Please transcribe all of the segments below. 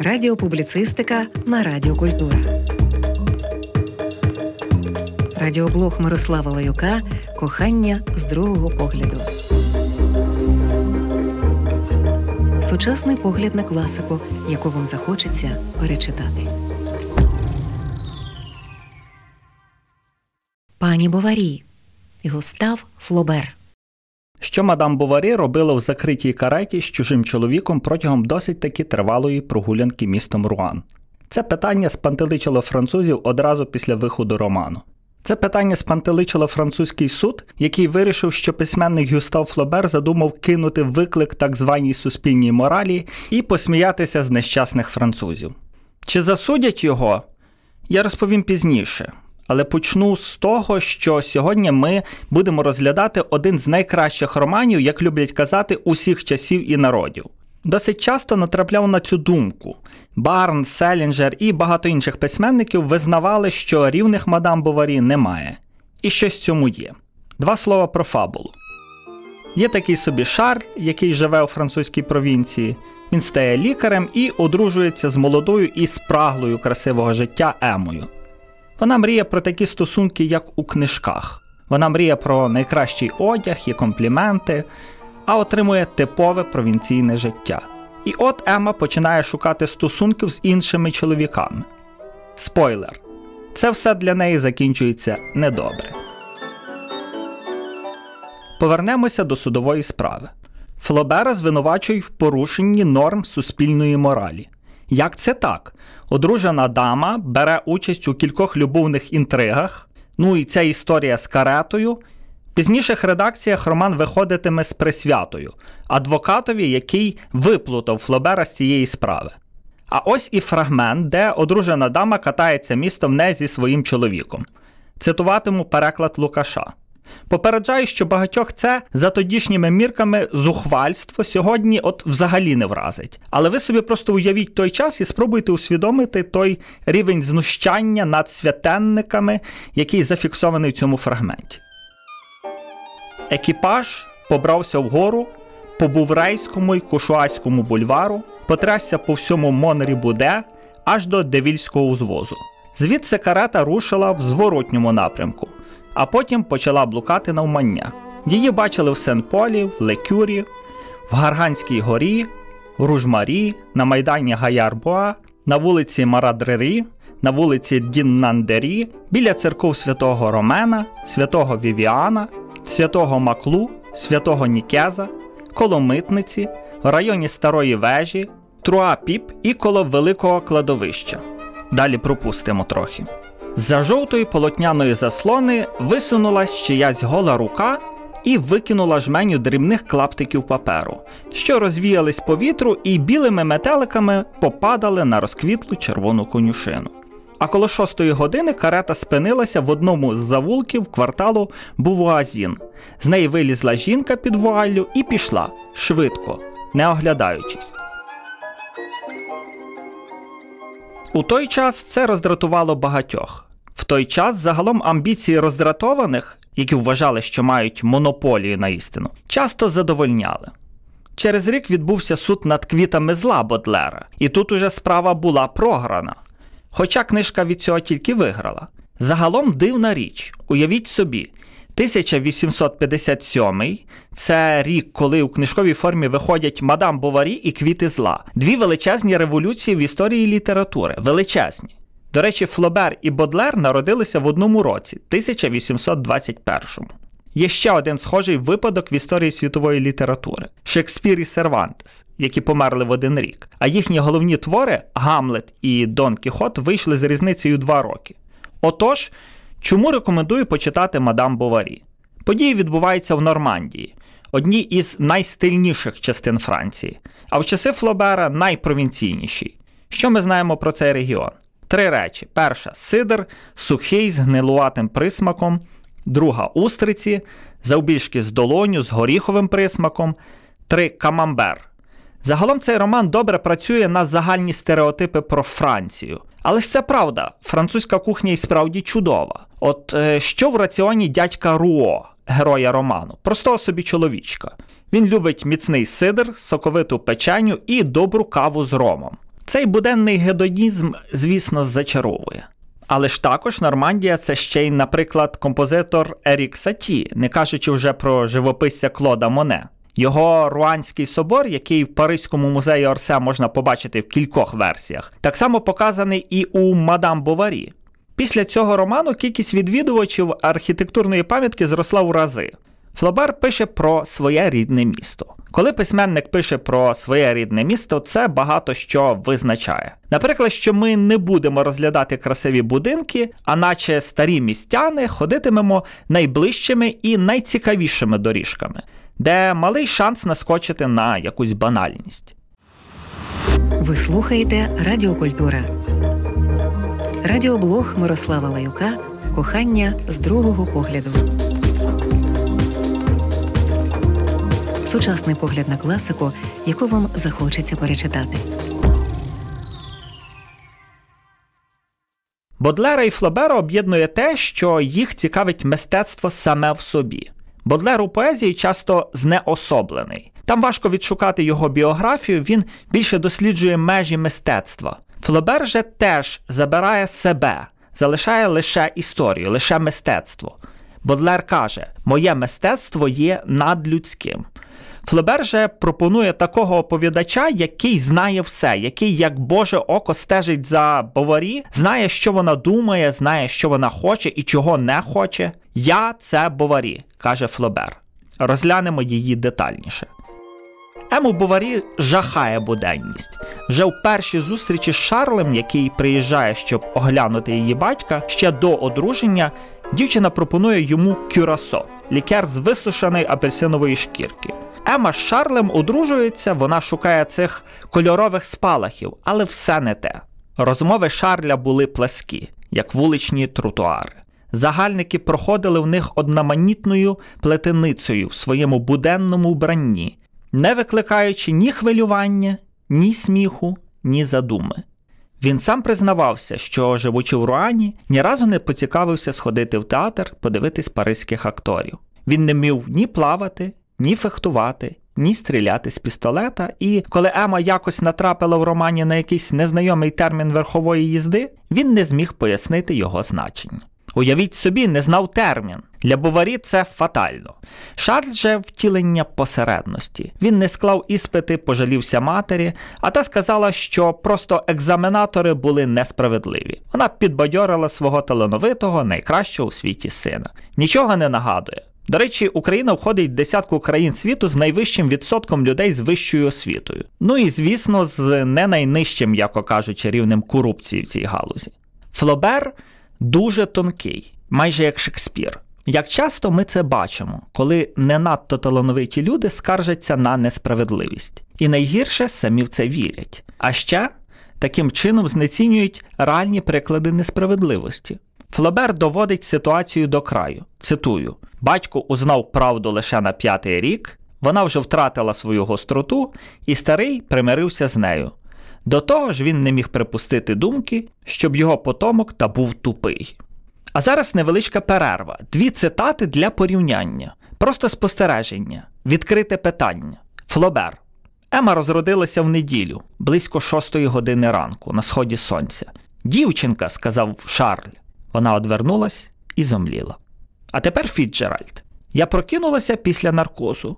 Радіопубліцистика на Радіо Культура. Радіоблог Мирослава Лаюка Кохання з другого погляду. Сучасний погляд на класику, яку вам захочеться перечитати. Пані Боварі Густав Флобер. Що мадам Боварі робила в закритій кареті з чужим чоловіком протягом досить таки тривалої прогулянки містом Руан? Це питання спантеличило французів одразу після виходу роману. Це питання спантеличило французький суд, який вирішив, що письменник Гюстав Флобер задумав кинути виклик так званій суспільній моралі і посміятися з нещасних французів. Чи засудять його? Я розповім пізніше. Але почну з того, що сьогодні ми будемо розглядати один з найкращих романів, як люблять казати, усіх часів і народів. Досить часто натрапляв на цю думку. Барн, Селінджер і багато інших письменників визнавали, що рівних мадам Боварі немає. І щось цьому є. Два слова про фабулу. Є такий собі Шарль, який живе у французькій провінції. Він стає лікарем і одружується з молодою і спраглою красивого життя Емою. Вона мріє про такі стосунки, як у книжках. Вона мріє про найкращий одяг і компліменти, а отримує типове провінційне життя. І от Ема починає шукати стосунків з іншими чоловіками. Спойлер. Це все для неї закінчується недобре. Повернемося до судової справи. Флобера звинувачують в порушенні норм суспільної моралі. Як це так? Одружена дама бере участь у кількох любовних інтригах. Ну і ця історія з каретою. В пізніших редакціях роман виходитиме з присвятою, адвокатові, який виплутав Флобера з цієї справи. А ось і фрагмент, де одружена дама катається містом не зі своїм чоловіком. Цитуватиму переклад Лукаша. Попереджаю, що багатьох це за тодішніми мірками зухвальство сьогодні от взагалі не вразить. Але ви собі просто уявіть той час і спробуйте усвідомити той рівень знущання над святенниками, який зафіксований в цьому фрагменті. Екіпаж побрався вгору по Буврейському й Кушуаському бульвару, потрясся по всьому Монрі Буде аж до Девільського узвозу. Звідси карета рушила в зворотньому напрямку а потім почала блукати навмання. Її бачили в Сен-Полі, в Лекюрі, в Гарганській горі, в Ружмарі, на майдані Гаярбуа, на вулиці Марадрері, на вулиці Діннандері, біля церков святого Ромена, святого Вівіана, святого Маклу, святого Нікеза, коло Митниці, в районі Старої Вежі, Труапіп і коло Великого кладовища. Далі пропустимо трохи. З-за жовтої полотняної заслони висунулась чиясь гола рука і викинула жменю дрібних клаптиків паперу, що розвіялись по вітру і білими метеликами попадали на розквітлу червону конюшину. А коло шостої години карета спинилася в одному з завулків кварталу Бувуазін. З неї вилізла жінка під вуаллю і пішла швидко, не оглядаючись. У той час це роздратувало багатьох. В той час загалом амбіції роздратованих, які вважали, що мають монополію на істину, часто задовольняли. Через рік відбувся суд над квітами зла Бодлера, і тут уже справа була програна. Хоча книжка від цього тільки виграла. Загалом дивна річ, уявіть собі, 1857 це рік, коли у книжковій формі виходять Мадам Боварі і Квіти зла. Дві величезні революції в історії літератури. Величезні. До речі, Флобер і Бодлер народилися в одному році, 1821-му. Є ще один схожий випадок в історії світової літератури Шекспір і Сервантес, які померли в один рік. А їхні головні твори Гамлет і Дон Кіхот вийшли з різницею два роки. Отож, чому рекомендую почитати Мадам Боварі? Події відбуваються в Нормандії, одній із найстильніших частин Франції, а в часи Флобера найпровінційнішій. Що ми знаємо про цей регіон? Три речі: перша сидр, сухий з гнилуватим присмаком, друга устриці, завбільшки з долоню з горіховим присмаком, три камамбер. Загалом цей роман добре працює на загальні стереотипи про Францію. Але ж це правда, французька кухня і справді чудова. От е, що в раціоні дядька Руо, героя роману, простого собі чоловічка. Він любить міцний сидр, соковиту печеню і добру каву з ромом. Цей буденний гедонізм, звісно, зачаровує. Але ж також Нормандія це ще й, наприклад, композитор Ерік Саті, не кажучи вже про живописця Клода Моне. Його Руанський собор, який в Паризькому музеї Орсе можна побачити в кількох версіях, так само показаний і у Мадам Боварі. Після цього роману кількість відвідувачів архітектурної пам'ятки зросла в рази. Флобер пише про своє рідне місто. Коли письменник пише про своє рідне місто, це багато що визначає. Наприклад, що ми не будемо розглядати красиві будинки, а наче старі містяни ходитимемо найближчими і найцікавішими доріжками, де малий шанс наскочити на якусь банальність. Ви слухаєте Радіокультура. Радіоблог Мирослава Лаюка Кохання з другого погляду. Сучасний погляд на класику, яку вам захочеться перечитати. Бодлера і Флобера об'єднує те, що їх цікавить мистецтво саме в собі. Бодлер у поезії часто знеособлений. Там важко відшукати його біографію, він більше досліджує межі мистецтва. Флобер же теж забирає себе, залишає лише історію, лише мистецтво. Бодлер каже: Моє мистецтво є надлюдським. Флебер же пропонує такого оповідача, який знає все, який, як Боже око, стежить за Боварі, знає, що вона думає, знає, що вона хоче і чого не хоче. Я це Боварі, каже Флобер. Розглянемо її детальніше. Ему Боварі жахає буденність. Вже в першій зустрічі з Шарлем, який приїжджає, щоб оглянути її батька, ще до одруження, дівчина пропонує йому кюрасо лікер з висушеної апельсинової шкірки. Ема з Шарлем одружується, вона шукає цих кольорових спалахів, але все не те. Розмови Шарля були пласкі, як вуличні тротуари. Загальники проходили в них одноманітною плетеницею в своєму буденному вбранні, не викликаючи ні хвилювання, ні сміху, ні задуми. Він сам признавався, що, живучи в Руані, ні разу не поцікавився сходити в театр, подивитись паризьких акторів. Він не міг ні плавати, ні фехтувати, ні стріляти з пістолета. І коли Ема якось натрапила в романі на якийсь незнайомий термін верхової їзди, він не зміг пояснити його значення. Уявіть собі, не знав термін. Для Буварі це фатально. Шарль же втілення посередності. Він не склав іспити, пожалівся матері, а та сказала, що просто екзаменатори були несправедливі. Вона підбадьорила свого талановитого, найкращого у світі сина. Нічого не нагадує. До речі, Україна входить в десятку країн світу з найвищим відсотком людей з вищою освітою. Ну і звісно, з не найнижчим, як кажучи, рівнем корупції в цій галузі. Флобер дуже тонкий, майже як Шекспір. Як часто ми це бачимо, коли не надто талановиті люди скаржаться на несправедливість. І найгірше самі в це вірять. А ще таким чином знецінюють реальні приклади несправедливості. Флобер доводить ситуацію до краю. Цитую: батько узнав правду лише на п'ятий рік, вона вже втратила свою гостроту, і старий примирився з нею. До того ж, він не міг припустити думки, щоб його потомок та був тупий. А зараз невеличка перерва, дві цитати для порівняння, просто спостереження, відкрите питання. Флобер. Ема розродилася в неділю, близько шостої години ранку, на сході сонця. Дівчинка, сказав Шарль. Вона одвернулась і зомліла. А тепер Фіджеральд. Я прокинулася після наркозу,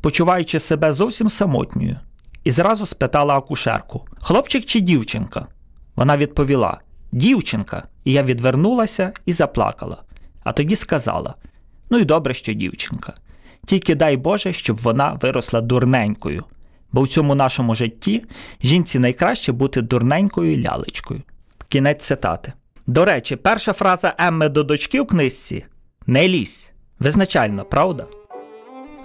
почуваючи себе зовсім самотньою, і зразу спитала акушерку: хлопчик чи дівчинка? Вона відповіла: Дівчинка. І я відвернулася і заплакала. А тоді сказала: Ну і добре, що дівчинка. Тільки дай Боже, щоб вона виросла дурненькою, бо в цьому нашому житті жінці найкраще бути дурненькою лялечкою. Кінець цитати. До речі, перша фраза Емми до дочки в книжці не лізь. Визначально, правда?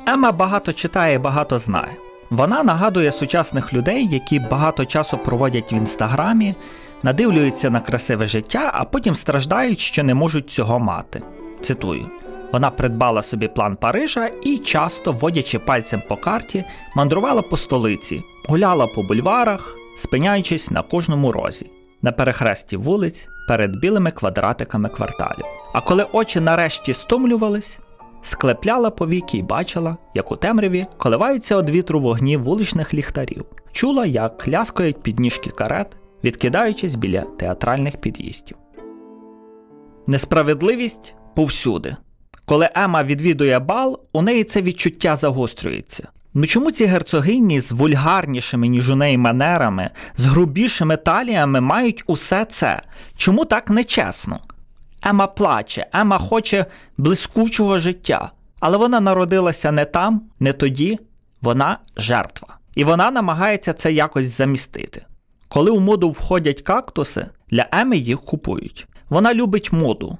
Емма багато читає і багато знає. Вона нагадує сучасних людей, які багато часу проводять в інстаграмі, надивлюються на красиве життя, а потім страждають, що не можуть цього мати. Цитую. Вона придбала собі план Парижа і, часто, водячи пальцем по карті, мандрувала по столиці, гуляла по бульварах, спиняючись на кожному розі, на перехресті вулиць перед білими квадратиками кварталів. А коли очі нарешті стомлювались, склепляла повіки і бачила, як у темряві коливаються од вітру вогні вуличних ліхтарів. Чула, як ляскають підніжки карет, відкидаючись біля театральних під'їздів. Несправедливість повсюди. Коли Ема відвідує бал, у неї це відчуття загострюється. Ну чому ці герцогині з вульгарнішими, ніж у неї манерами, з грубішими таліями мають усе це? Чому так нечесно? Ема плаче, Ема хоче блискучого життя, але вона народилася не там, не тоді, вона жертва. І вона намагається це якось замістити. Коли у моду входять кактуси, для Еми їх купують. Вона любить моду.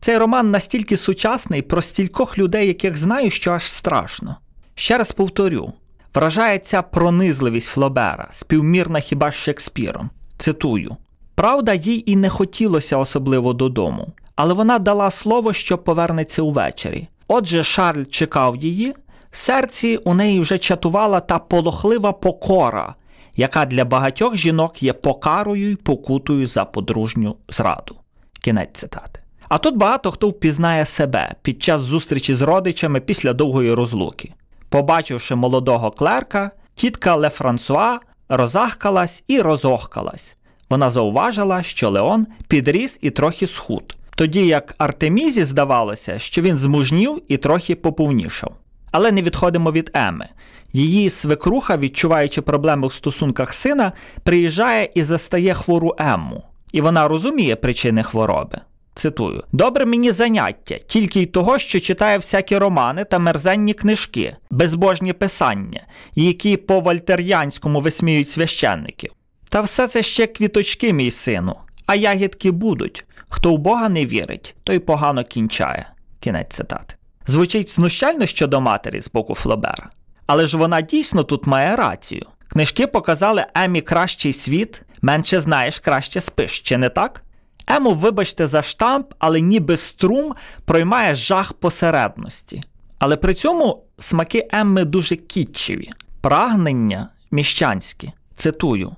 Цей роман настільки сучасний про стількох людей, яких знаю, що аж страшно. Ще раз повторю: вражає ця пронизливість Флобера, співмірна хіба з Шекспіром. Цитую: Правда, їй і не хотілося особливо додому, але вона дала слово, що повернеться увечері. Отже, Шарль чекав її, в серці у неї вже чатувала та полохлива покора, яка для багатьох жінок є покарою й покутою за подружню зраду. Кінець цитати. А тут багато хто впізнає себе під час зустрічі з родичами після довгої розлуки. Побачивши молодого клерка, тітка Ле Франсуа розахкалась і розохкалась. Вона зауважила, що Леон підріс і трохи схуд, тоді як Артемізі здавалося, що він змужнів і трохи поповнішав. Але не відходимо від Еми. Її свекруха, відчуваючи проблеми в стосунках сина, приїжджає і застає хвору Емму. І вона розуміє причини хвороби. Цитую: Добре мені заняття, тільки й того, що читає всякі романи та мерзенні книжки, безбожні писання, які по вольтер'янському висміють священників. Та все це ще квіточки, мій сину, а ягідки будуть. Хто в Бога не вірить, той погано кінчає. Кінець цитати. Звучить знущально щодо матері з боку Флобера. Але ж вона дійсно тут має рацію. Книжки показали Емі кращий світ, менше знаєш, краще спиш, чи не так? Ему, вибачте, за штамп, але ніби струм проймає жах посередності. Але при цьому смаки Емми дуже кітчеві, прагнення міщанські. Цитую.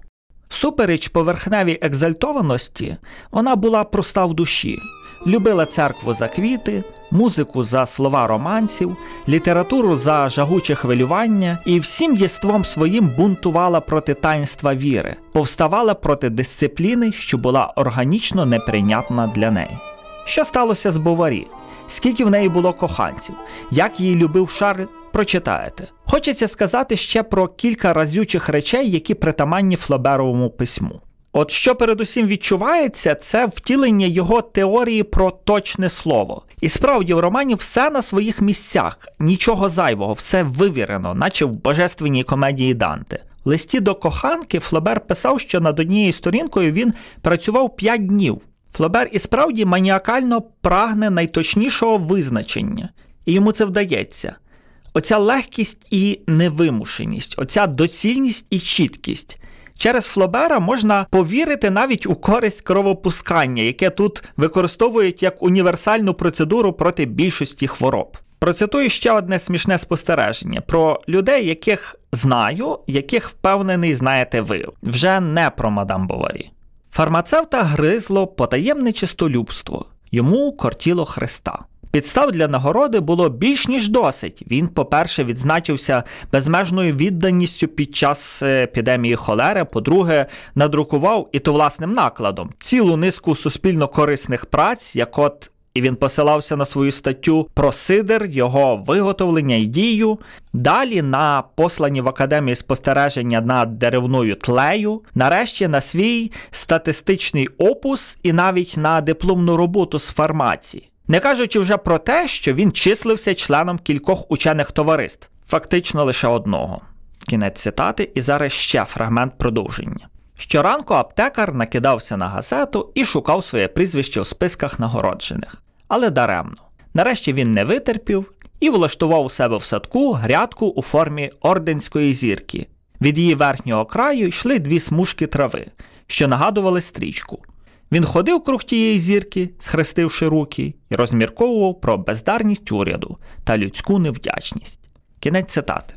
Супереч поверхневій екзальтованості, вона була проста в душі, любила церкву за квіти, музику за слова романсів, літературу за жагуче хвилювання і всім єством своїм бунтувала проти таїнства віри, повставала проти дисципліни, що була органічно неприйнятна для неї. Що сталося з Боварі? Скільки в неї було коханців, як її любив Шарль, прочитаєте. Хочеться сказати ще про кілька разючих речей, які притаманні Флоберовому письму. От що передусім відчувається, це втілення його теорії про точне слово. І справді в романі все на своїх місцях, нічого зайвого, все вивірено, наче в божественній комедії Данте. В листі до коханки Флобер писав, що над однією сторінкою він працював 5 днів. Флобер і справді маніакально прагне найточнішого визначення, і йому це вдається. Оця легкість і невимушеність, оця доцільність і чіткість. Через Флобера можна повірити навіть у користь кровопускання, яке тут використовують як універсальну процедуру проти більшості хвороб. Процитую ще одне смішне спостереження про людей, яких знаю, яких впевнений знаєте ви, вже не про мадам Боварі. Фармацевта гризло потаємне чистолюбство, йому кортіло Христа. Підстав для нагороди було більш ніж досить. Він, по-перше, відзначився безмежною відданістю під час е, епідемії холери. По-друге, надрукував і то власним накладом цілу низку суспільно корисних праць, як от. І він посилався на свою статтю про сидер, його виготовлення і дію. Далі на послані в академії спостереження над деревною тлею, нарешті на свій статистичний опус і навіть на дипломну роботу з фармації. Не кажучи вже про те, що він числився членом кількох учених товариств, фактично лише одного. Кінець цитати, і зараз ще фрагмент продовження. Щоранку аптекар накидався на газету і шукав своє прізвище у списках нагороджених, але даремно. Нарешті він не витерпів і влаштував у себе в садку грядку у формі орденської зірки. Від її верхнього краю йшли дві смужки трави, що нагадували стрічку. Він ходив круг тієї зірки, схрестивши руки, і розмірковував про бездарність уряду та людську невдячність. Кінець цитати.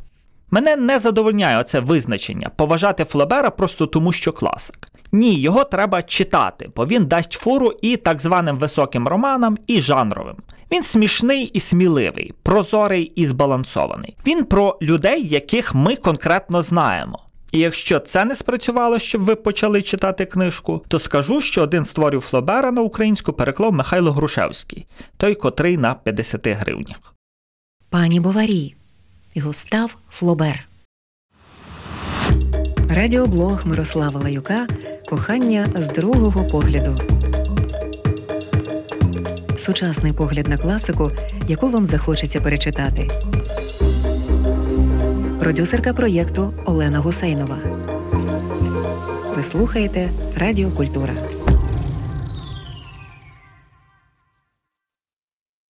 Мене не задовольняє оце визначення поважати Флобера просто тому, що класик. Ні, його треба читати, бо він дасть фору і так званим високим романам, і жанровим. Він смішний і сміливий, прозорий і збалансований. Він про людей, яких ми конкретно знаємо. І якщо це не спрацювало, щоб ви почали читати книжку, то скажу, що один з творів Флобера на українську переклав Михайло Грушевський, той котрий на 50 гривнях. Пані Боварі. Густав Флобер. Радіоблог Мирослава Лаюка Кохання з другого погляду. Сучасний погляд на класику, яку вам захочеться перечитати. Продюсерка проєкту Олена Гусейнова. Ви слухаєте Радіо Культура.